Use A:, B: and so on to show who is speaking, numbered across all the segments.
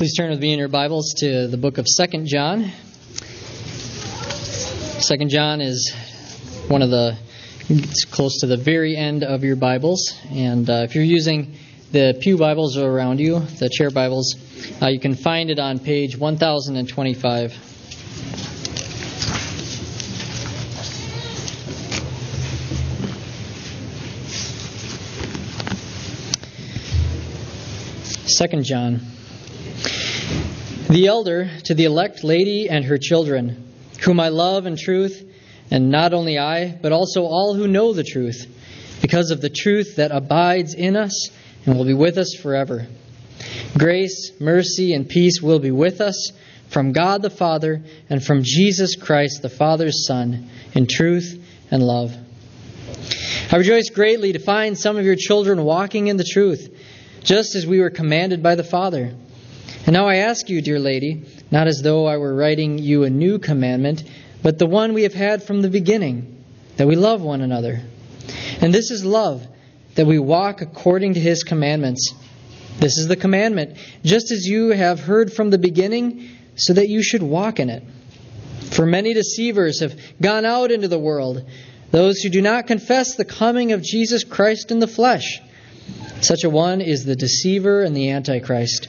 A: Please turn with me in your Bibles to the book of Second John. Second John is one of the it's close to the very end of your Bibles, and uh, if you're using the pew Bibles around you, the chair Bibles, uh, you can find it on page 1025. Second John. The elder to the elect lady and her children, whom I love in truth, and not only I, but also all who know the truth, because of the truth that abides in us and will be with us forever. Grace, mercy, and peace will be with us from God the Father and from Jesus Christ, the Father's Son, in truth and love. I rejoice greatly to find some of your children walking in the truth, just as we were commanded by the Father. And now I ask you, dear lady, not as though I were writing you a new commandment, but the one we have had from the beginning, that we love one another. And this is love, that we walk according to his commandments. This is the commandment, just as you have heard from the beginning, so that you should walk in it. For many deceivers have gone out into the world, those who do not confess the coming of Jesus Christ in the flesh. Such a one is the deceiver and the antichrist.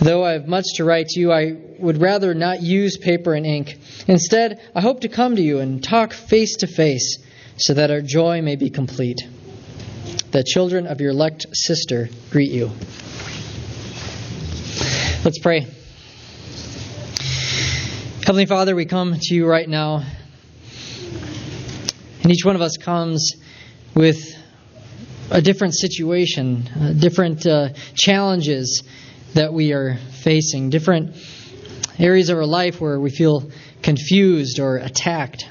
A: Though I have much to write to you, I would rather not use paper and ink. Instead, I hope to come to you and talk face to face so that our joy may be complete. The children of your elect sister greet you. Let's pray. Heavenly Father, we come to you right now, and each one of us comes with a different situation, uh, different uh, challenges that we are facing, different areas of our life where we feel confused or attacked.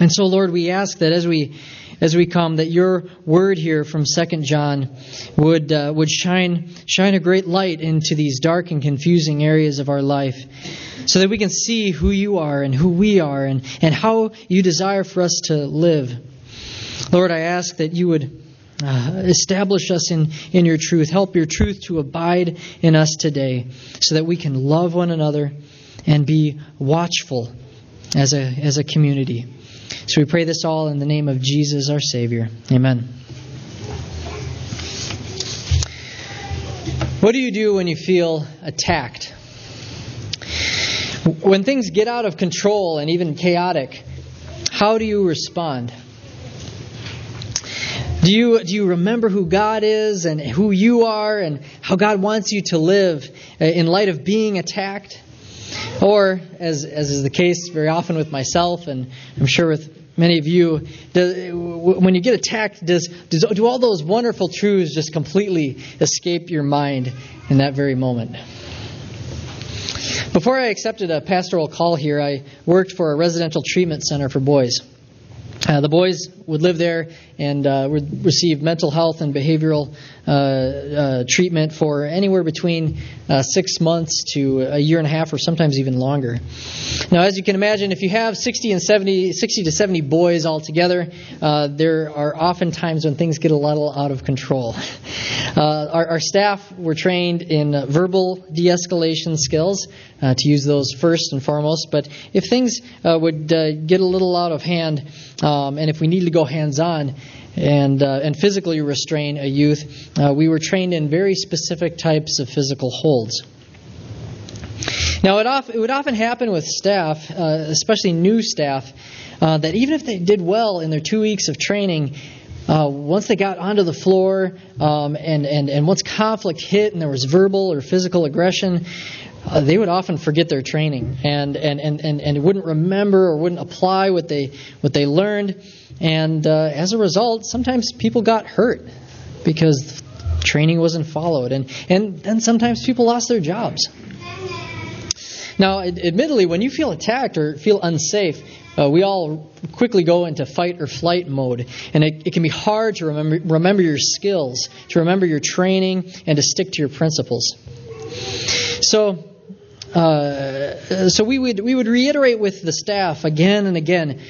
A: And so, Lord, we ask that as we as we come, that your word here from Second John would uh, would shine shine a great light into these dark and confusing areas of our life, so that we can see who you are and who we are and, and how you desire for us to live. Lord, I ask that you would uh, establish us in, in your truth. Help your truth to abide in us today so that we can love one another and be watchful as a, as a community. So we pray this all in the name of Jesus, our Savior. Amen. What do you do when you feel attacked? When things get out of control and even chaotic, how do you respond? Do you, do you remember who God is and who you are and how God wants you to live uh, in light of being attacked? Or, as, as is the case very often with myself, and I'm sure with many of you, when you get attacked, does, does, do all those wonderful truths just completely escape your mind in that very moment? Before I accepted a pastoral call here, I worked for a residential treatment center for boys. Uh, the boys would live there and uh, receive mental health and behavioral uh, uh treatment for anywhere between uh, six months to a year and a half, or sometimes even longer. Now, as you can imagine, if you have 60 and 70, 60 to 70 boys all together, uh, there are often times when things get a little out of control. Our, our, staff were trained in verbal de-escalation skills to use those first and foremost. But if things would get a little out of hand, um, and if we need to go hands on and, uh, and physically restrain a youth, uh, we were trained in very specific types of physical holds. Now, it, off, it would often happen with staff, uh, especially new staff, uh, that even if they did well in their two weeks of training, uh, once they got onto the floor um, and, and, and once conflict hit and there was verbal or physical aggression, uh, they would often forget their training and, and, and, and, and wouldn't remember or wouldn't apply what they, what they learned. And uh, as a result, sometimes people got hurt because Training wasn't followed, and, and then sometimes people lost their jobs. Now, admittedly, when you feel attacked or feel unsafe, uh, we all quickly go into fight or flight mode, and it, it, can be hard to remember, remember your skills, to remember your training, and to stick to your principles. So, uh, so we would we would reiterate with the staff again and again: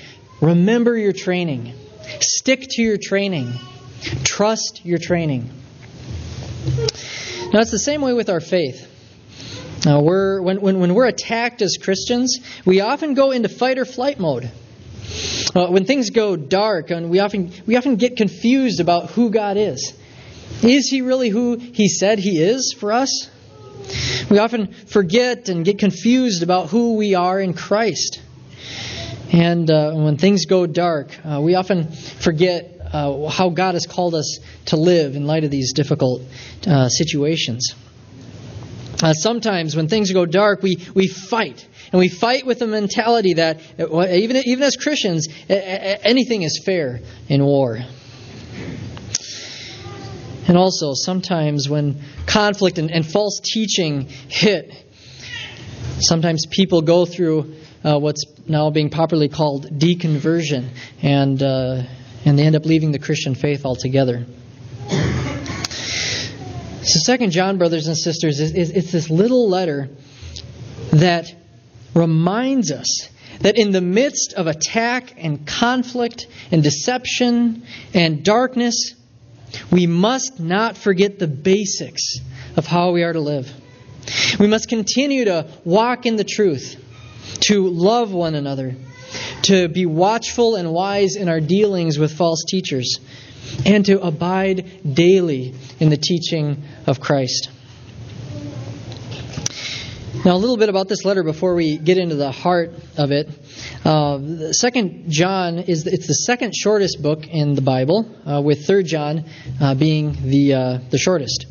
A: remember your training, stick to your training, trust your training. Now, it's the same way with our faith. Now, we're, when, when, when we're attacked as Christians, we often go into fight or flight mode. Uh, when things go dark, and we often, we often get confused about who God is. Is He really who He said He is for us? We often forget and get confused about who we are in Christ. And uh, when things go dark, uh, we often forget uh, how God has called us to live in light of these difficult uh, situations. Uh, sometimes when things go dark, we, we fight. And we fight with the mentality that, uh, even, even as Christians, anything is fair in war. And also, sometimes when conflict and, and false teaching hit, sometimes people go through uh, what's now being popularly called deconversion, and, uh, and they end up leaving the Christian faith altogether. So, Second John, brothers and sisters, is, is, it's this little letter that reminds us that in the midst of attack and conflict and deception and darkness, we must not forget the basics of how we are to live. We must continue to walk in the truth, to love one another, to be watchful and wise in our dealings with false teachers, and to abide daily in the teaching of Christ. Now, a little bit about this letter before we get into the heart of it. Uh, Second John is it's the second shortest book in the Bible, uh, with Third John uh, being the uh, the shortest.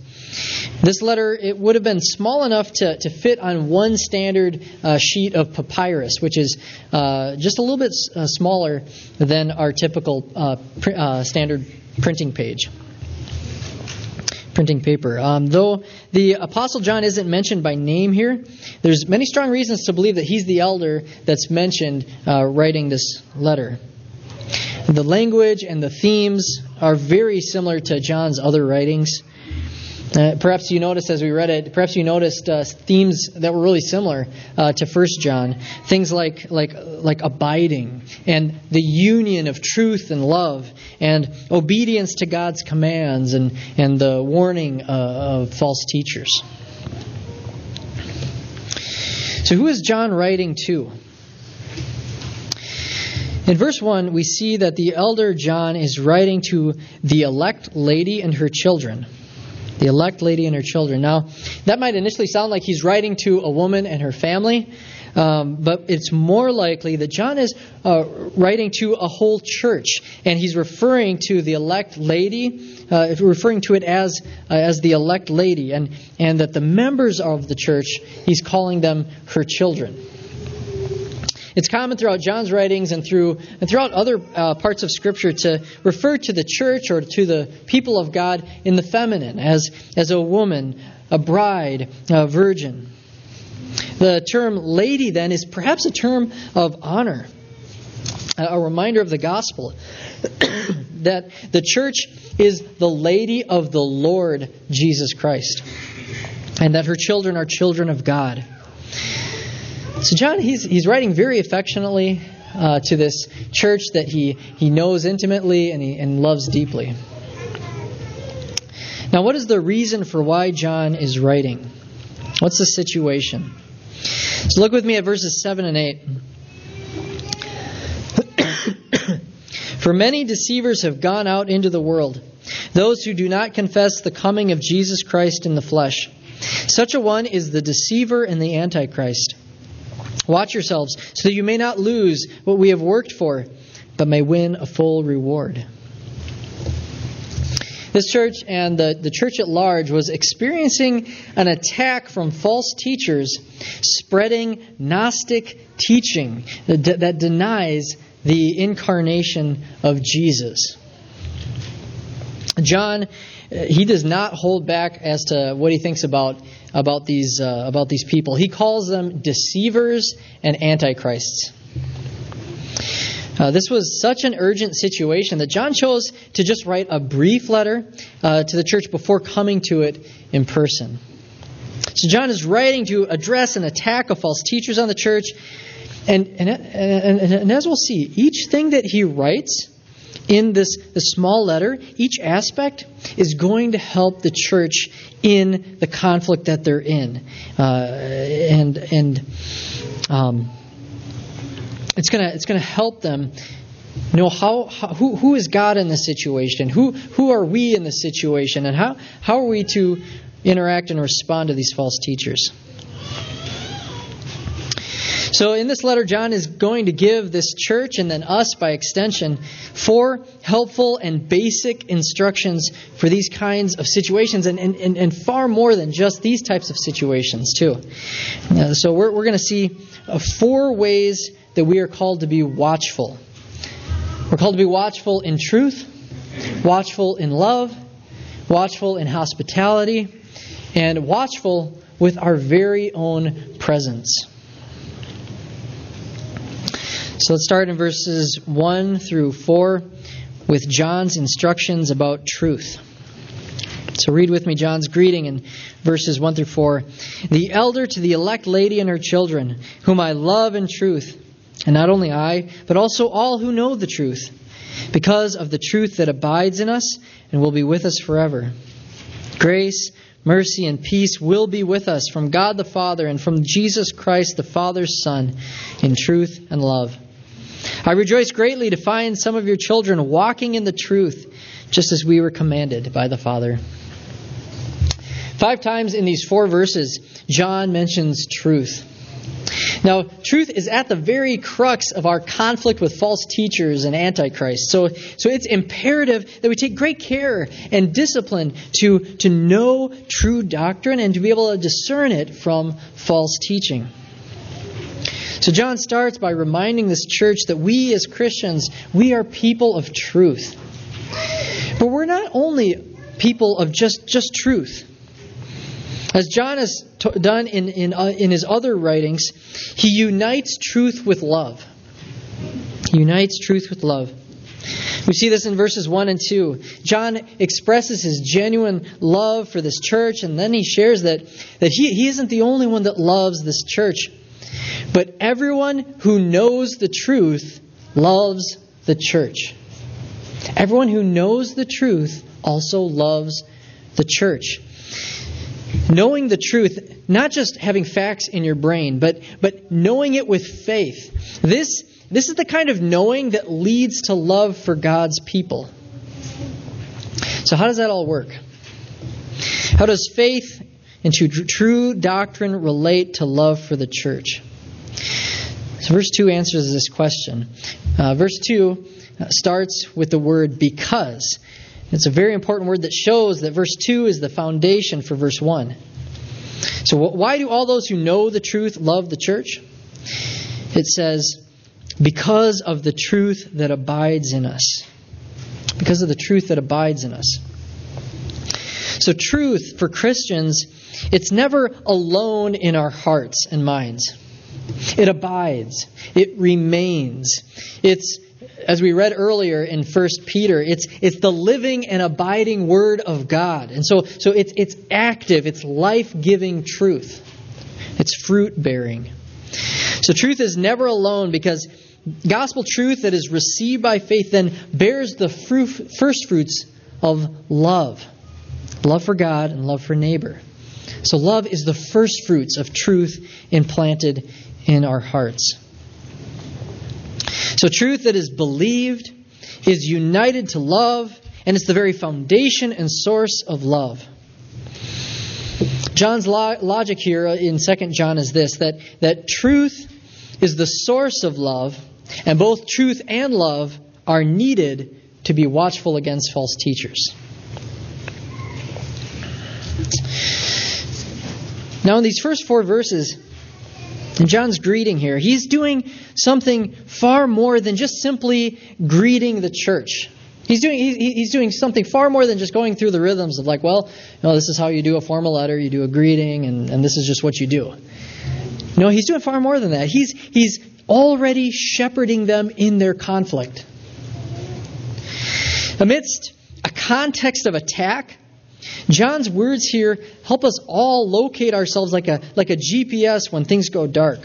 A: This letter it would have been small enough to, to fit on one standard uh, sheet of papyrus, which is uh, just a little bit smaller than our typical pr- standard printing page printing paper. Um, though the Apostle John isn't mentioned by name here, there's many strong reasons to believe that he's the elder that's mentioned uh, writing this letter. The language and the themes are very similar to John's other writings. Uh, perhaps you noticed as we read it, perhaps you noticed uh, themes that were really similar uh, to First John. Things like, like, like abiding and the union of truth and love and obedience to God's commands and, and the warning uh, of false teachers. So, who is John writing to? In verse 1, we see that the elder John is writing to the elect lady and her children the elect lady and her children. Now, that might initially sound like he's writing to a woman and her family, um, but it's more likely that John is uh, writing to a whole church, and he's referring to the elect lady, uh, referring to it as uh, as the elect lady, and and that the members of the church he's calling them her children. It's common throughout John's writings and through and throughout other uh, parts of Scripture to refer to the church or to the people of God in the feminine as as a woman, a bride, a virgin. The term lady then is perhaps a term of honor, a reminder of the gospel that the church is the lady of the Lord Jesus Christ, and that her children are children of God. So John, he's he's writing very affectionately uh, to this church that he he knows intimately and he and loves deeply. Now, what is the reason for why John is writing? What's the situation? So look with me at verses 7 and 8. For many deceivers have gone out into the world, those who do not confess the coming of Jesus Christ in the flesh. Such a one is the deceiver and the antichrist. Watch yourselves, so that you may not lose what we have worked for, but may win a full reward. This church and the, the church at large was experiencing an attack from false teachers spreading Gnostic teaching that, that denies the incarnation of Jesus. John he does not hold back as to what he thinks about about these uh, about these people. He calls them deceivers and antichrists. Uh, this was such an urgent situation that John chose to just write a brief letter uh, to the church before coming to it in person. So John is writing to address an attack of false teachers on the church. And, and, and, and as we'll see, each thing that he writes in this, this small letter, each aspect is going to help the church in the conflict that they're in. Uh, and and um, it's going to it's gonna help them know how, how, who, who is God in this situation? Who, who are we in this situation? And how, how are we to interact and respond to these false teachers? So, in this letter, John is going to give this church and then us by extension four helpful and basic instructions for these kinds of situations, and, and, and far more than just these types of situations, too. Uh, so, we're, we're going to see uh, four ways that we are called to be watchful. We're called to be watchful in truth, watchful in love, watchful in hospitality, and watchful with our very own presence. So let's start in verses 1 through 4 with John's instructions about truth. So read with me John's greeting in verses 1 through 4. The elder to the elect lady and her children, whom I love in truth, and not only I, but also all who know the truth, because of the truth that abides in us and will be with us forever. Grace, mercy, and peace will be with us from God the Father and from Jesus Christ the Father's Son in truth and love. I rejoice greatly to find some of your children walking in the truth, just as we were commanded by the Father. Five times in these four verses, John mentions truth. Now, truth is at the very crux of our conflict with false teachers and antichrist. So, so it's imperative that we take great care and discipline to, to know true doctrine and to be able to discern it from false teaching. So John starts by reminding this church that we as Christians, we are people of truth. But we're not only people of just, just truth. As John has t- done in, in, uh, in his other writings, he unites truth with love. He unites truth with love. We see this in verses 1 and 2. John expresses his genuine love for this church, and then he shares that, that he, he isn't the only one that loves this church. But everyone who knows the truth loves the church. Everyone who knows the truth also loves the church. Knowing the truth, not just having facts in your brain, but, but knowing it with faith. This, this is the kind of knowing that leads to love for God's people. So, how does that all work? How does faith into true doctrine relate to love for the church? So, verse 2 answers this question. Uh, verse 2 uh, starts with the word because. It's a very important word that shows that verse 2 is the foundation for verse 1. So, why do all those who know the truth love the church? It says, because of the truth that abides in us. Because of the truth that abides in us. So, truth for Christians, it's never alone in our hearts and minds. It abides. It remains. It's, as we read earlier in 1 Peter, it's, it's the living and abiding Word of God. And so, so it's, it's active, it's life giving truth, it's fruit bearing. So truth is never alone because gospel truth that is received by faith then bears the fruit, first fruits of love love for God and love for neighbor. So, love is the first fruits of truth implanted in our hearts. So, truth that is believed is united to love, and it's the very foundation and source of love. John's lo- logic here in 2 John is this that, that truth is the source of love, and both truth and love are needed to be watchful against false teachers. Now, in these first four verses, in John's greeting here, he's doing something far more than just simply greeting the church He's doing, he's doing something far more than just going through the rhythms of, like, well, no, this is how you do a formal letter, you do a greeting, and, and this is just what you do. No, he's doing far more than that. He's, he's already shepherding them in their conflict. Amidst a context of attack, John's words here help us all locate ourselves like a, like a GPS when things go dark.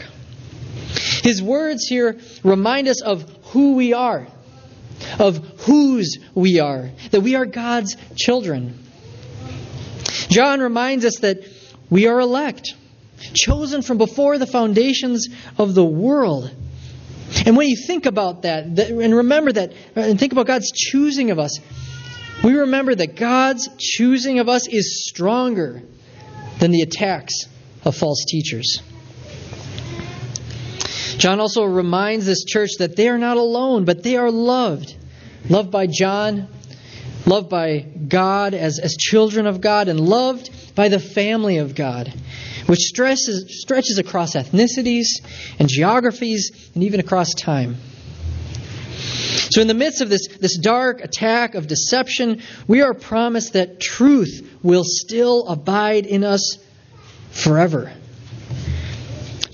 A: His words here remind us of who we are of whose we are, that we are God's children. John reminds us that we are elect, chosen from before the foundations of the world. And when you think about that, and remember that, and think about God's choosing of us, we remember that God's choosing of us is stronger than the attacks of false teachers. John also reminds this church that they are not alone, but they are loved. Loved by John, loved by God as, as children of God, and loved by the family of God, which stresses, stretches across ethnicities and geographies and even across time. So, in the midst of this, this dark attack of deception, we are promised that truth will still abide in us forever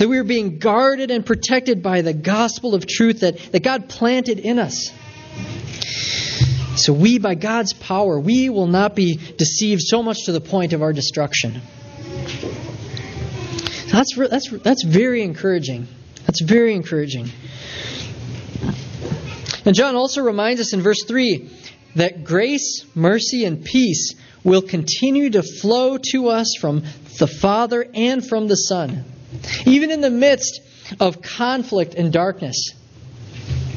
A: that we are being guarded and protected by the gospel of truth that, that God planted in us. So we, by God's power, we will not be deceived so much to the point of our destruction. That's, that's, that's very encouraging. That's very encouraging. And John also reminds us in verse 3 that grace, mercy, and peace will continue to flow to us from the Father and from the Son. Even in the midst of conflict and darkness,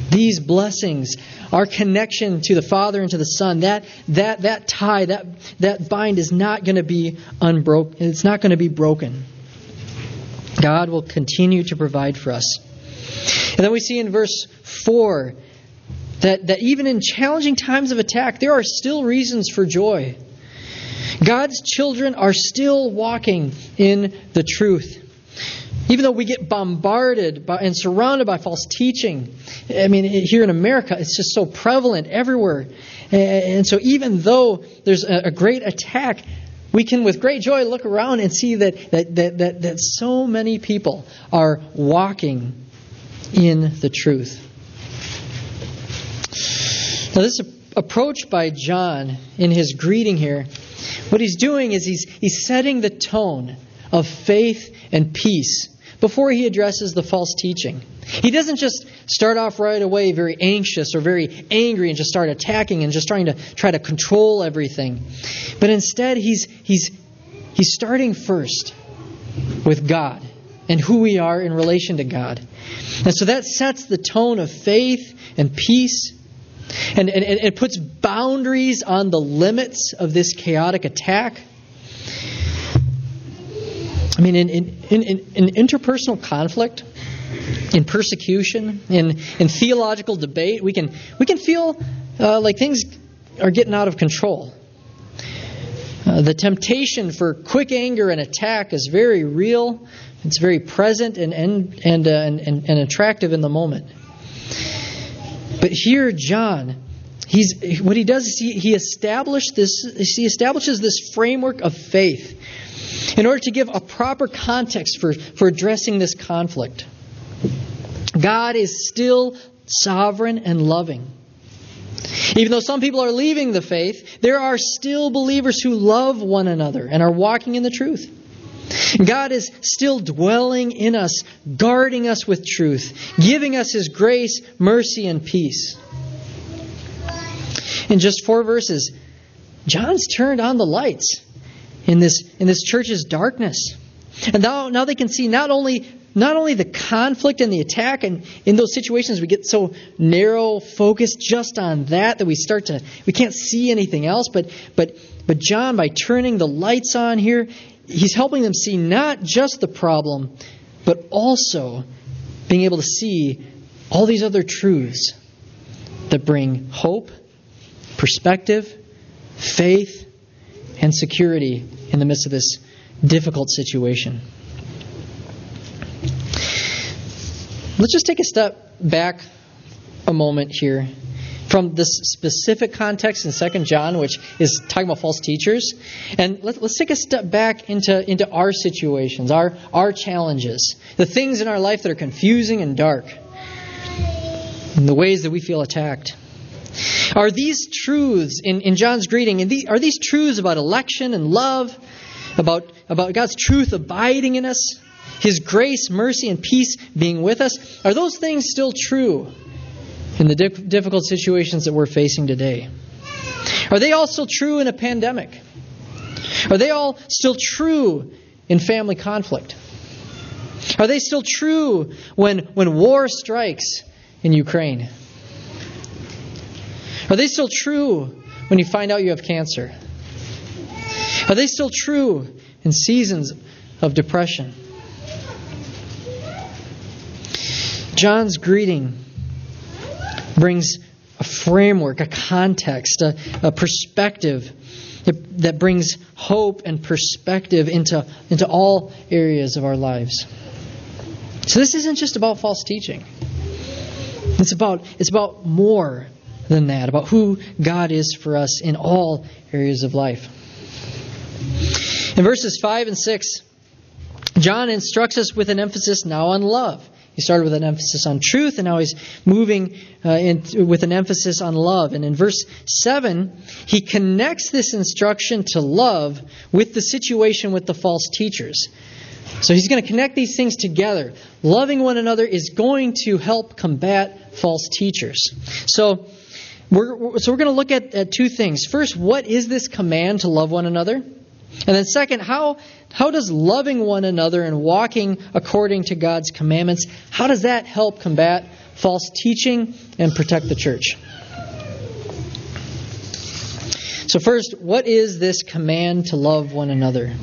A: these blessings, our connection to the Father and to the Son, that, that, that tie, that, that bind is not going to be unbroken. It's not going to be broken. God will continue to provide for us. And then we see in verse 4 that, that even in challenging times of attack, there are still reasons for joy. God's children are still walking in the truth. Even though we get bombarded by, and surrounded by false teaching, I mean, here in America, it's just so prevalent everywhere. And so, even though there's a great attack, we can, with great joy, look around and see that, that, that, that, that so many people are walking in the truth. Now, this approach by John in his greeting here, what he's doing is he's, he's setting the tone of faith and peace before he addresses the false teaching. He doesn't just start off right away very anxious or very angry and just start attacking and just trying to try to control everything. But instead, he's, he's, he's starting first with God and who we are in relation to God. And so that sets the tone of faith and peace. And, and, and it puts boundaries on the limits of this chaotic attack. I mean, in, in, in, in interpersonal conflict, in persecution, in, in theological debate, we can, we can feel uh, like things are getting out of control. Uh, the temptation for quick anger and attack is very real. It's very present and, and, and, uh, and, and, and attractive in the moment. But here, John, he's, what he does is he, he, established this, he establishes this framework of faith in order to give a proper context for, for addressing this conflict. God is still sovereign and loving. Even though some people are leaving the faith, there are still believers who love one another and are walking in the truth. God is still dwelling in us, guarding us with truth, giving us His grace, mercy, and peace. In just four verses, John's turned on the lights in this, in this church's darkness. And now, now they can see not only, not only the conflict and the attack, and in those situations we get so narrow focused just on that that we start to, we can't see anything else. But, but, but John, by turning the lights on here, he's helping them see not just the problem, but also being able to see all these other truths that bring hope, perspective, faith, and security in the midst of this difficult situation. Let's just take a step back a moment here from this specific context in Second John, which is talking about false teachers. And let, us take a step back into, into our situations, our, our challenges, the things in our life that are confusing and dark, and the ways that we feel attacked. Are these truths in, in John's greeting, and are these truths about election and love, about, about God's truth abiding in us, His grace, mercy, and peace being with us, are those things still true in the difficult situations that we're facing today? Are they all still true in a pandemic? Are they all still true in family conflict? Are they still true when, when war strikes in Ukraine? Are they still true when you find out you have cancer? Are they still true in seasons of depression? John's greeting brings a framework, a context, a, a perspective that, that brings hope and perspective into, into all areas of our lives. So this isn't just about false teaching. It's about, it's about more than that, about who God is for us in all areas of life. In verses 5 and 6, John instructs us with an emphasis now on love. He started with an emphasis on truth, and now he's moving uh, in, with an emphasis on love. And in verse 7, he connects this instruction to love with the situation with the false teachers. So he's going to connect these things together. Loving one another is going to help combat false teachers. So, we're, so we're going to look at, at two things. First, what is this command to love one another? And then, second, how, how does loving one another and walking according to God's commandments, how does that help combat false teaching and protect the church? So, first, what is this command to love one another?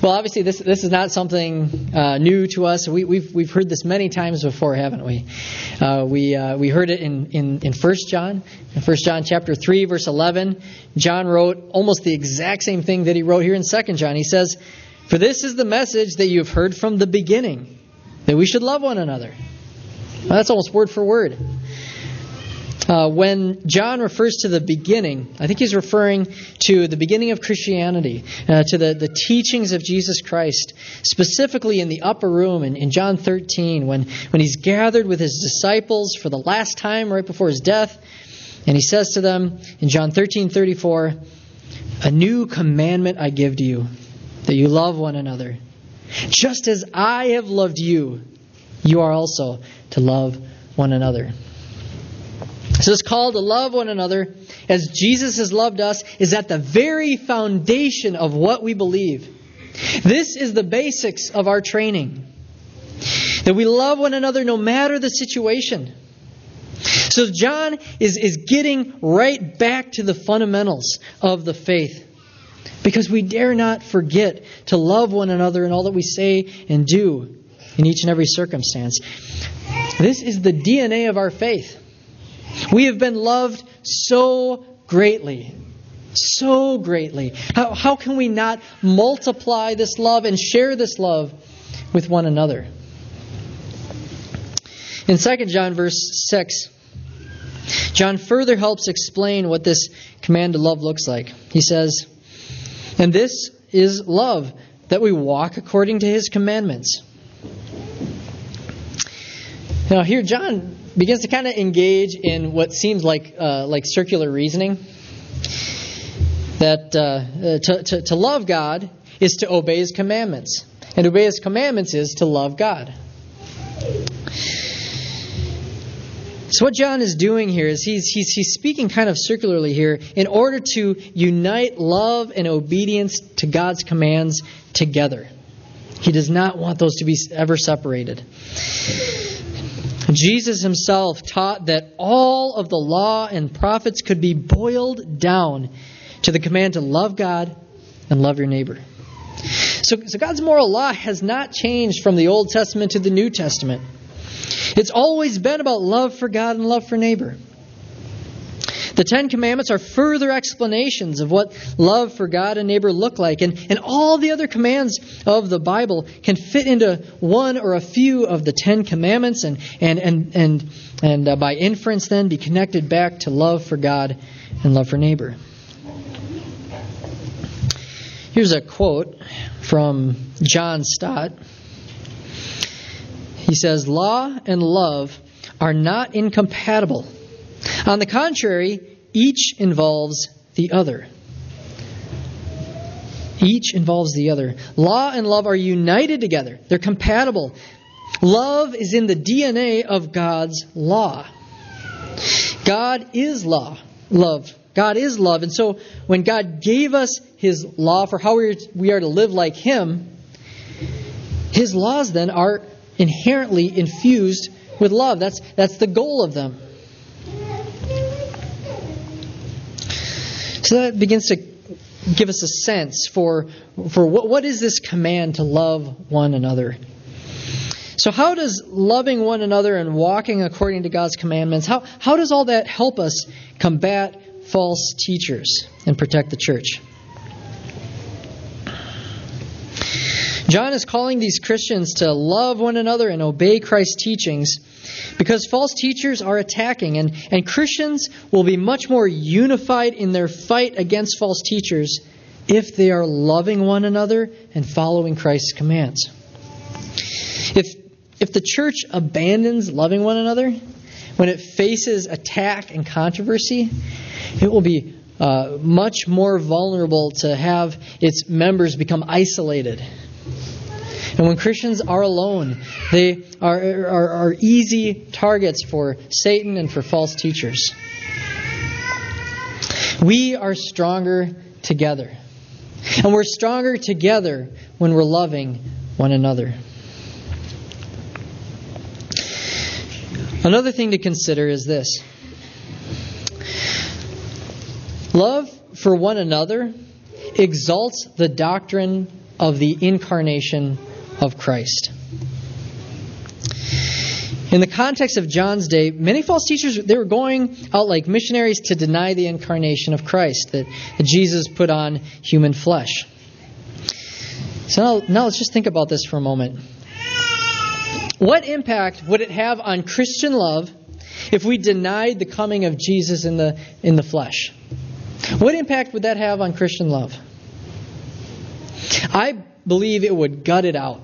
A: Well, obviously, this this is not something uh, new to us. We, have we've, we've heard this many times before, haven't we? Uh, we uh, we heard it in in in First John, in First John chapter three, verse eleven. John wrote almost the exact same thing that he wrote here in Second John. He says, "For this is the message that you have heard from the beginning, that we should love one another." Well, that's almost word for word. Uh, when John refers to the beginning, I think he's referring to the beginning of Christianity, uh, to the, the teachings of Jesus Christ, specifically in the upper room in, in John 13, when, when he's gathered with his disciples for the last time right before his death. And he says to them in John 13 34, A new commandment I give to you, that you love one another. Just as I have loved you, you are also to love one another. So this call to love one another as Jesus has loved us is at the very foundation of what we believe. This is the basics of our training. That we love one another no matter the situation. So John is, is getting right back to the fundamentals of the faith. Because we dare not forget to love one another in all that we say and do in each and every circumstance. This is the DNA of our faith. We have been loved so greatly. So greatly. How, how can we not multiply this love and share this love with one another? In 2 John, verse 6, John further helps explain what this command to love looks like. He says, And this is love, that we walk according to his commandments. Now, here, John begins to kind of engage in what seems like uh, like circular reasoning. That uh, uh, to, to, to love God is to obey His commandments, and obey His commandments is to love God. So what John is doing here is he's, he's, he's speaking kind of circularly here in order to unite love and obedience to God's commands together. He does not want those to be ever separated. Jesus himself taught that all of the law and prophets could be boiled down to the command to love God and love your neighbor. So, so God's moral law has not changed from the Old Testament to the New Testament. It's always been about love for God and love for neighbor. The Ten Commandments are further explanations of what love for God and neighbor look like. And, and all the other commands of the Bible can fit into one or a few of the Ten Commandments and, and, and, and, and uh, by inference then be connected back to love for God and love for neighbor. Here's a quote from John Stott. He says, Law and love are not incompatible on the contrary, each involves the other. Each involves the other. Law and love are united together, they're compatible. Love is in the DNA of God's law. God is law, love. God is love. And so when God gave us his law for how we are to live like him, his laws then are inherently infused with love. That's, that's the goal of them. So that begins to give us a sense for, for what, what is this command to love one another. So, how does loving one another and walking according to God's commandments, how, how does all that help us combat false teachers and protect the church? John is calling these Christians to love one another and obey Christ's teachings because false teachers are attacking, and, and Christians will be much more unified in their fight against false teachers if they are loving one another and following Christ's commands. If, if the church abandons loving one another, when it faces attack and controversy, it will be uh, much more vulnerable to have its members become isolated and when Christians are alone, they are, are, are easy targets for Satan and for false teachers. We are stronger together. And we're stronger together when we're loving one another. Another thing to consider is this love for one another exalts the doctrine of the incarnation of Christ. In the context of John's day, many false teachers they were going out like missionaries to deny the incarnation of Christ, that, Jesus put on human flesh. So now, now let's just think about this for a moment. What impact would it have on Christian love if we denied the coming of Jesus in the in the flesh? What impact would that have on Christian love? I believe it would gut it out.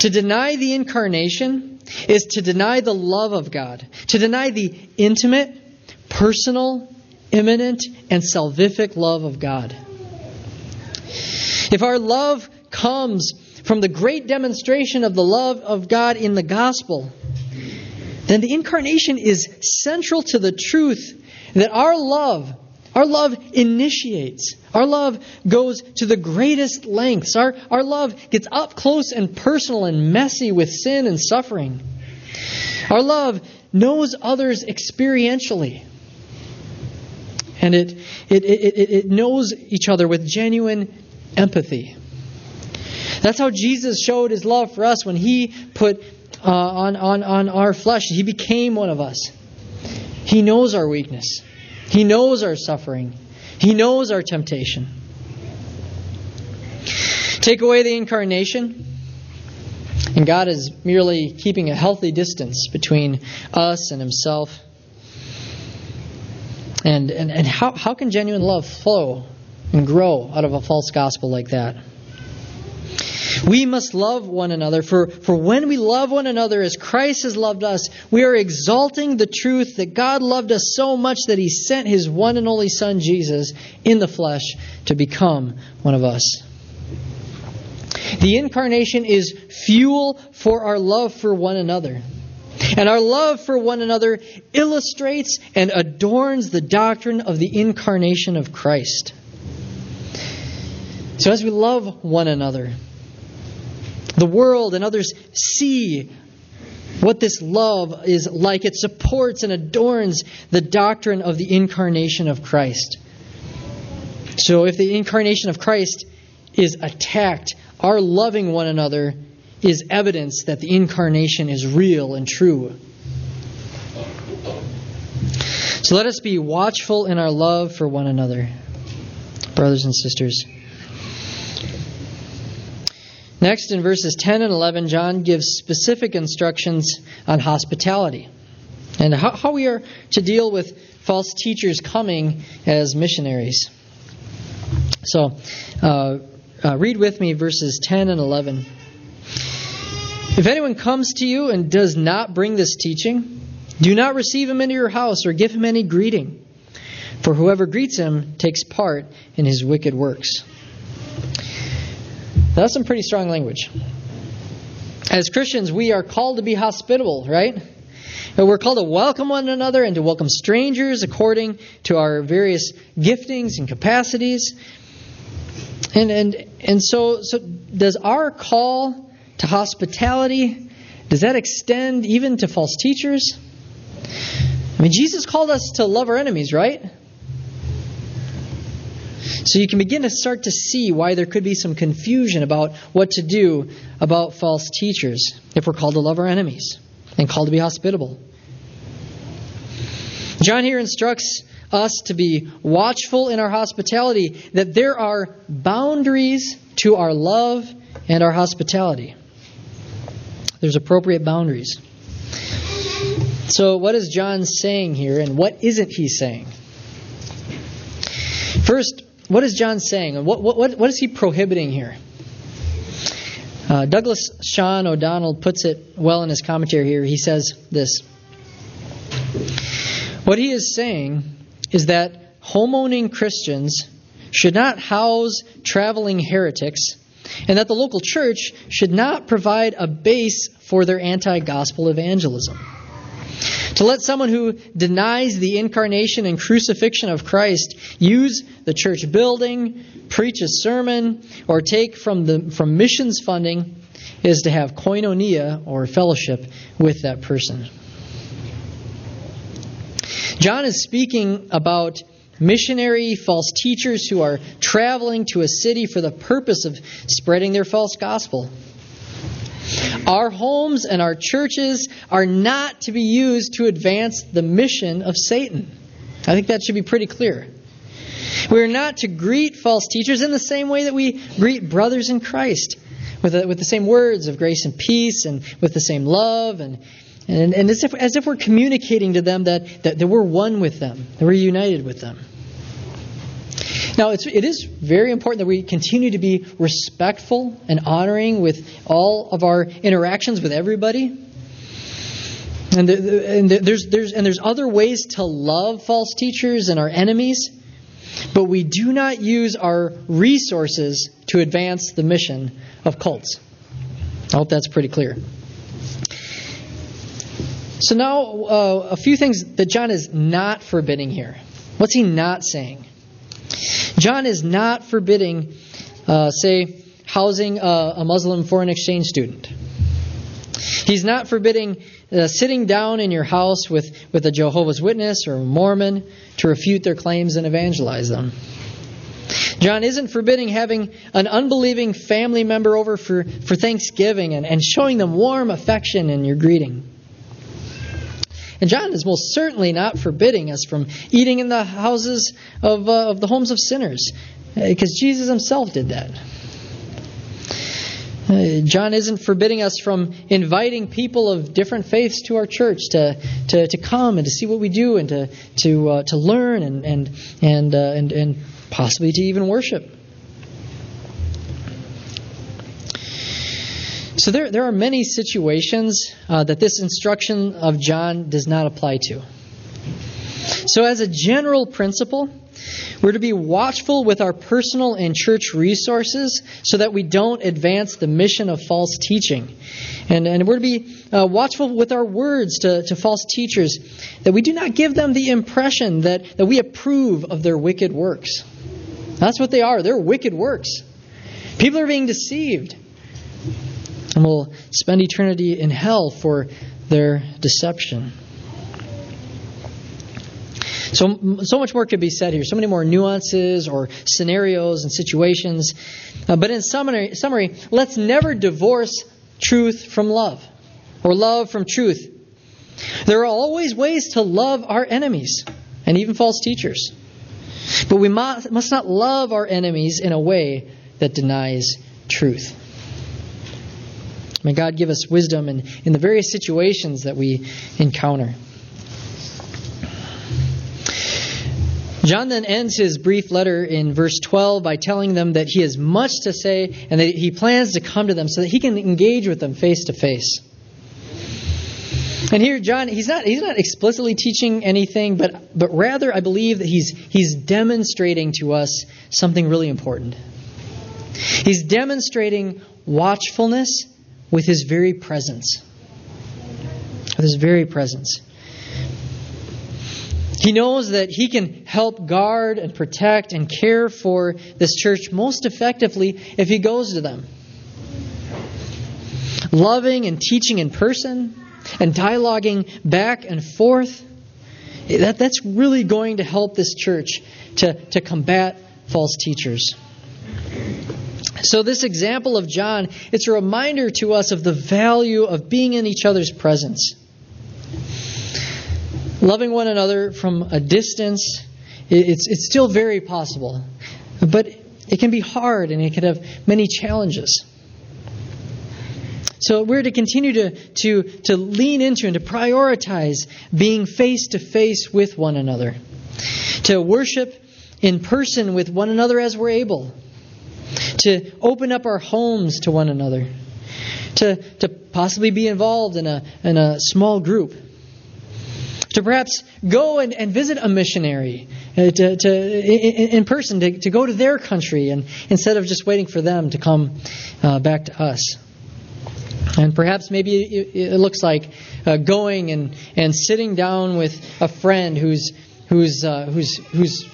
A: To deny the incarnation is to deny the love of God, to deny the intimate, personal, immanent, and salvific love of God. If our love comes from the great demonstration of the love of God in the gospel, then the incarnation is central to the truth that our love our love initiates. Our love goes to the greatest lengths. Our, our love gets up close and personal and messy with sin and suffering. Our love knows others experientially. And it, it, it, it, knows each other with genuine empathy. That's how Jesus showed his love for us when he put uh, on, on, on our flesh. He became one of us. He knows our weakness. He knows our suffering, He knows our temptation. Take away the incarnation, and God is merely keeping a healthy distance between us and Himself. And, and, and how, how can genuine love flow and grow out of a false gospel like that? We must love one another, for, for when we love one another as Christ has loved us, we are exalting the truth that God loved us so much that he sent his one and only Son, Jesus, in the flesh to become one of us. The incarnation is fuel for our love for one another. And our love for one another illustrates and adorns the doctrine of the incarnation of Christ. So, as we love one another, the world and others see what this love is like. It supports and adorns the doctrine of the incarnation of Christ. So, if the incarnation of Christ is attacked, our loving one another is evidence that the incarnation is real and true. So let us be watchful in our love for one another, brothers and sisters. Next, in verses 10 and 11, John gives specific instructions on hospitality and how, we are to deal with false teachers coming as missionaries. So, uh, uh, read with me verses 10 and 11. If anyone comes to you and does not bring this teaching, do not receive him into your house or give him any greeting, for whoever greets him takes part in his wicked works. That's some pretty strong language. As Christians, we are called to be hospitable, right? And We're called to welcome one another and to welcome strangers according to our various giftings and capacities. And and and so so does our call to hospitality does that extend even to false teachers? I mean Jesus called us to love our enemies, right? So you can begin to start to see why there could be some confusion about what to do about false teachers if we're called to love our enemies and called to be hospitable. John here instructs us to be watchful in our hospitality, that there are boundaries to our love and our hospitality. There's appropriate boundaries. So, what is John saying here, and what isn't he saying? First, what is John saying, what, what, what is he prohibiting here? Uh, Douglas Sean O'Donnell puts it well in his commentary here. He says this What he is saying is that home-owning Christians should not house traveling heretics, and that the local church should not provide a base for their anti gospel evangelism. To let someone who denies the incarnation and crucifixion of Christ use the church building, preach a sermon, or take from, the, from missions funding is to have koinonia or fellowship with that person. John is speaking about missionary false teachers who are traveling to a city for the purpose of spreading their false gospel. Our homes and our churches are not to be used to advance the mission of Satan. I think that should be pretty clear. We are not to greet false teachers in the same way that we greet brothers in Christ, with, the, with the same words of grace and peace, and with the same love, and, and, and as, if, as if we're communicating to them that, that, that we're one with them, that we're united with them. Now, it's, it is very important that we continue to be respectful and honoring with all of our interactions with everybody. And, the, and the, there's, there's, and there's other ways to love false teachers and our enemies, but we do not use our resources to advance the mission of cults. I hope that's pretty clear. So, now uh, a few things that John is not forbidding here. What's he not saying? John is not forbidding, uh, say, housing a, a, Muslim foreign exchange student. He's not forbidding uh, sitting down in your house with, with a Jehovah's Witness or a Mormon to refute their claims and evangelize them. John isn't forbidding having an unbelieving family member over for, for Thanksgiving and, and showing them warm affection in your greeting. And John is most certainly not forbidding us from eating in the houses of, uh, of the homes of sinners, because uh, Jesus himself did that. Uh, John isn't forbidding us from inviting people of different faiths to our church to, to, to come and to see what we do and to, to, uh, to learn and, and, and, uh, and, and possibly to even worship. So there, there are many situations uh, that this instruction of John does not apply to. So, as a general principle, we're to be watchful with our personal and church resources so that we don't advance the mission of false teaching. And, and we're to be uh, watchful with our words to, to false teachers, that we do not give them the impression that, that we approve of their wicked works. That's what they are. They're wicked works. People are being deceived and will spend eternity in hell for their deception. So, so much more could be said here. So many more nuances or scenarios and situations. Uh, but in summary, summary, let's never divorce truth from love or love from truth. There are always ways to love our enemies. and even false teachers. But we must, must not love our enemies in a way that denies truth. May God give us wisdom in, in the various situations that we encounter. John then ends his brief letter in verse 12 by telling them that he has much to say and that he plans to come to them so that he can engage with them face to face. And here, John, he's not, he's not explicitly teaching anything, but, but rather, I believe that he's, he's demonstrating to us something really important. He's demonstrating watchfulness with his very presence. With his very presence. He knows that he can help guard and protect and care for this church most effectively if he goes to them. Loving and teaching in person, and dialoguing back and forth, that, that's really going to help this church to, to combat false teachers. So this example of John, it's a reminder to us of the value of being in each other's presence. Loving one another from a distance, it's, it's still very possible. But it can be hard and it can have many challenges. So we're to continue to, to, to lean into and to prioritize being face to face with one another, to worship in person with one another as we're able, to open up our homes to one another, to, to possibly be involved in a, in a small group, to perhaps go and, and visit a missionary uh, to, to, in, in person, to, to go to their country, and instead of just waiting for them to come uh, back to us. And perhaps maybe it looks like uh, going and, and sitting down with a friend who's, who's, uh, who's, who's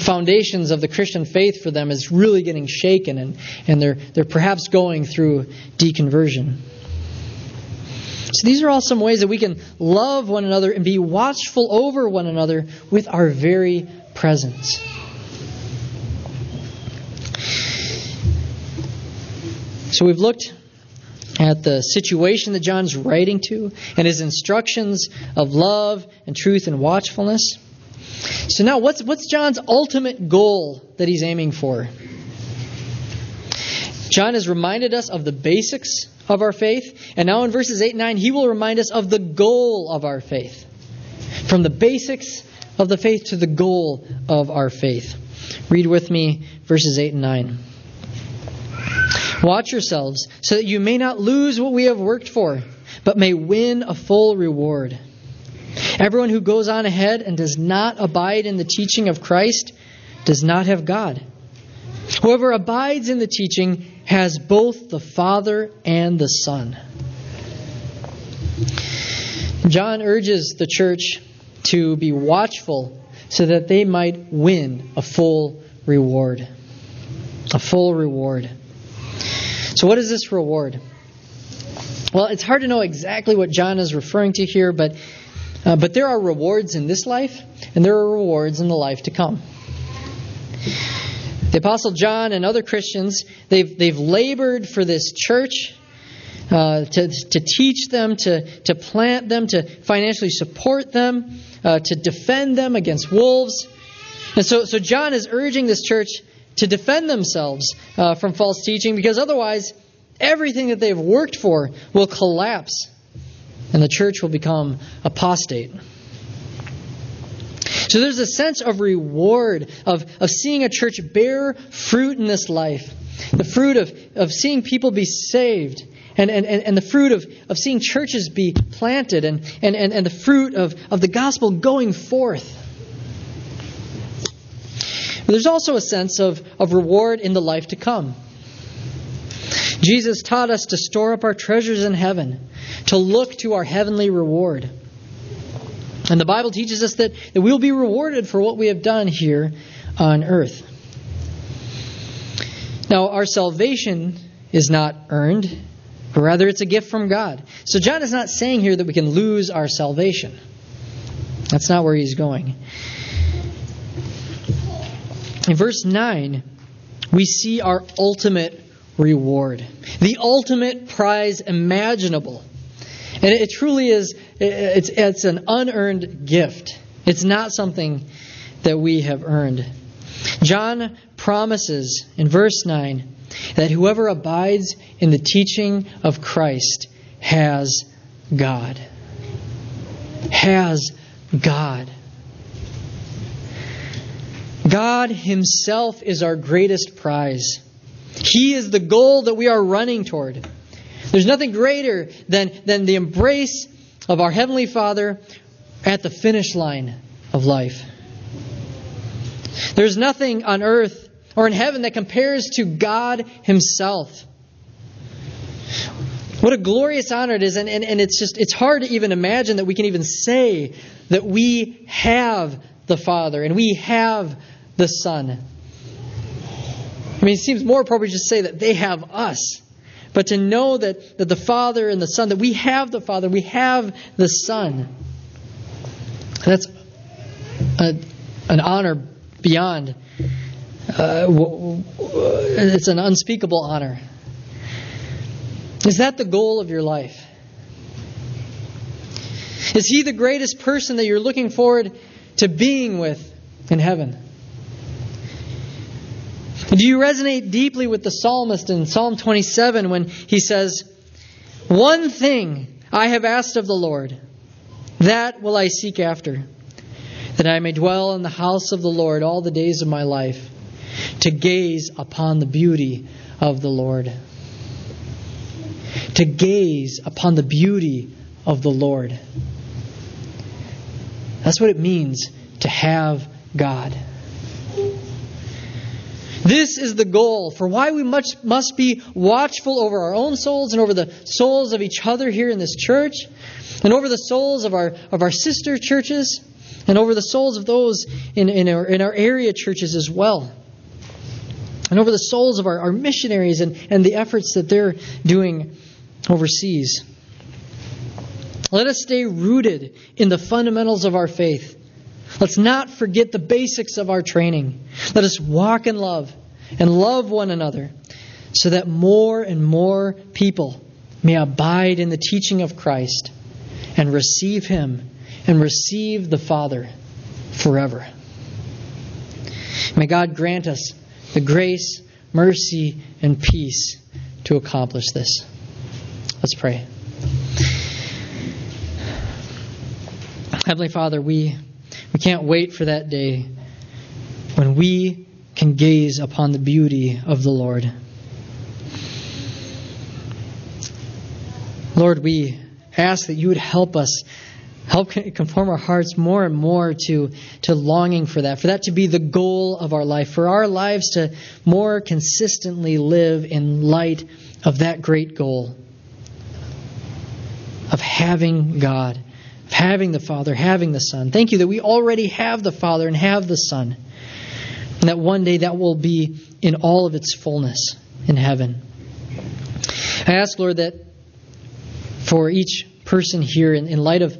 A: foundations of the Christian faith for them is really getting shaken and, and they're, they're perhaps going through deconversion. So these are all some ways that we can love one another and be watchful over one another with our very presence. So we've looked at the situation that John's writing to and his instructions of love and truth and watchfulness. So now what's what's John's ultimate goal that he's aiming for? John has reminded us of the basics of our faith, and now in verses 8 and 9 he will remind us of the goal of our faith. From the basics of the faith to the goal of our faith. Read with me verses 8 and 9. Watch yourselves, so that you may not lose what we have worked for, but may win a full reward. Everyone who goes on ahead and does not abide in the teaching of Christ does not have God. Whoever abides in the teaching has both the Father and the Son. John urges the church to be watchful so that they might win a full reward. A full reward. So, what is this reward? Well, it's hard to know exactly what John is referring to here, but, uh, but there are rewards in this life, and there are rewards in the life to come. The Apostle John and other Christians, they've, they've labored for this church uh, to, to teach them, to, to plant them, to financially support them, uh, to defend them against wolves. And so, so John is urging this church to defend themselves uh, from false teaching because otherwise, everything that they've worked for will collapse and the church will become apostate. So there's a sense of reward, of, of seeing a church bear fruit in this life. The fruit of, of seeing people be saved. And, and, and the fruit of, of seeing churches be planted. And, and, and, and the fruit of, of the gospel going forth. But there's also a sense of, of reward in the life to come. Jesus taught us to store up our treasures in heaven, to look to our heavenly reward. And the Bible teaches us that, that we'll be rewarded for what we have done here on earth. Now, our salvation is not earned, but rather it's a gift from God. So, John is not saying here that we can lose our salvation. That's not where he's going. In verse 9, we see our ultimate reward, the ultimate prize imaginable. And it truly is, it's, it's an unearned gift. It's not something that we have earned. John promises in verse 9 that whoever abides in the teaching of Christ has God. Has God. God Himself is our greatest prize. He is the goal that we are running toward. There's nothing greater than, than the embrace of our Heavenly Father at the finish line of life. There's nothing on earth or in heaven that compares to God Himself. What a glorious honor it is, and, and, and it's just it's hard to even imagine that we can even say that we have the Father and we have the Son. I mean, it seems more appropriate to say that they have us. But to know that, that the Father and the Son, that we have the Father, we have the Son, that's a, an honor beyond. Uh, it's an unspeakable honor. Is that the goal of your life? Is he the greatest person that you're looking forward to being with in heaven? Do you resonate deeply with the psalmist in Psalm 27 when he says, One thing I have asked of the Lord, that will I seek after, that I may dwell in the house of the Lord all the days of my life, to gaze upon the beauty of the Lord. To gaze upon the beauty of the Lord. That's what it means to have God. This is the goal for why we much must be watchful over our own souls and over the souls of each other here in this church, and over the souls of our of our sister churches, and over the souls of those in, in, our, in our area churches as well. And over the souls of our, our missionaries and, and the efforts that they're doing overseas. Let us stay rooted in the fundamentals of our faith Let's not forget the basics of our training. Let us walk in love and love one another so that more and more people may abide in the teaching of Christ and receive Him and receive the Father forever. May God grant us the grace, mercy, and peace to accomplish this. Let's pray. Heavenly Father, we we can't wait for that day when we can gaze upon the beauty of the Lord. Lord, we ask that you would help us, help conform our hearts more and more to, to longing for that, for that to be the goal of our life, for our lives to more consistently live in light of that great goal of having God of having the Father, having the Son. Thank you that we already have the Father and have the Son. And that one day that will be in all of its fullness in heaven. I ask, Lord, that for each person here, in, in light of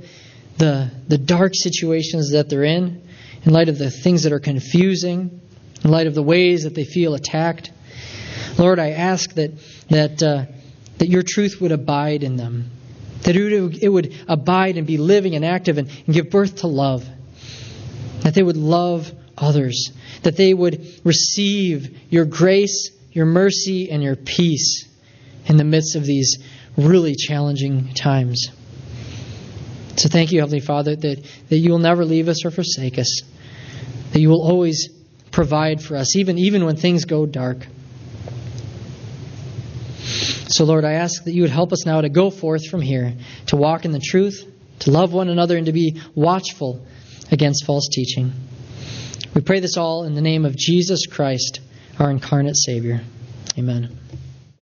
A: the, the dark situations that they're in, in light of the things that are confusing, in light of the ways that they feel attacked, Lord, I ask that, that, uh, that your truth would abide in them that it would, abide and be living and active and, and give birth to love. That they would love others. That they would receive your grace, your mercy, and your peace in the midst of these really challenging times. So thank you, Heavenly Father, that, that you will never leave us or forsake us. That you will always provide for us, even, even when things go dark. So, Lord, I ask that you would help us now to go forth from here, to walk in the truth, to love one another, and to be watchful against false teaching. We pray this all in the name of Jesus Christ, our incarnate Savior. Amen.